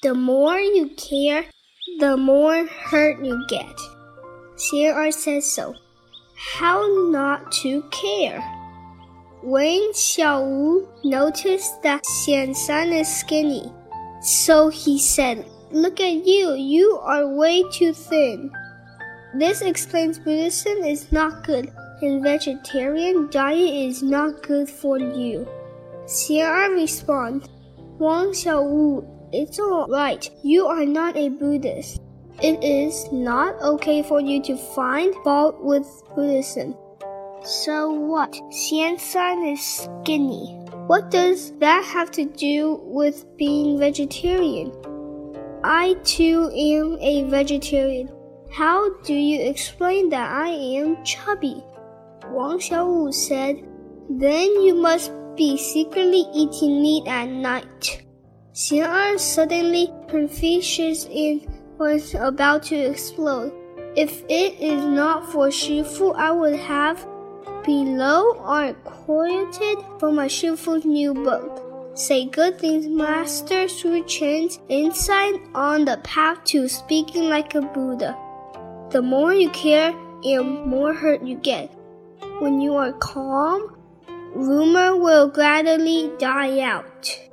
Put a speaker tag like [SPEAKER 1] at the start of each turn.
[SPEAKER 1] The more you care, the more hurt you get. Xian says so. How not to care? When Xiaowu noticed that Xiansan is skinny, so he said, Look at you, you are way too thin. This explains Buddhism is not good and vegetarian diet is not good for you. Xian responds, Wang Xiaowu, it's alright. You are not a Buddhist. It is not okay for you to find fault with Buddhism. So what? Xian San is skinny. What does that have to do with being vegetarian? I too am a vegetarian. How do you explain that I am chubby? Wang Xiaowu said, Then you must be secretly eating meat at night. Xian suddenly Confucius and was about to explode. If it is not for Shifu, I would have below are quoted from my Shifu's new book. Say good things, Master Su Chen's insight on the path to speaking like a Buddha. The more you care, the more hurt you get. When you are calm, rumor will gradually die out.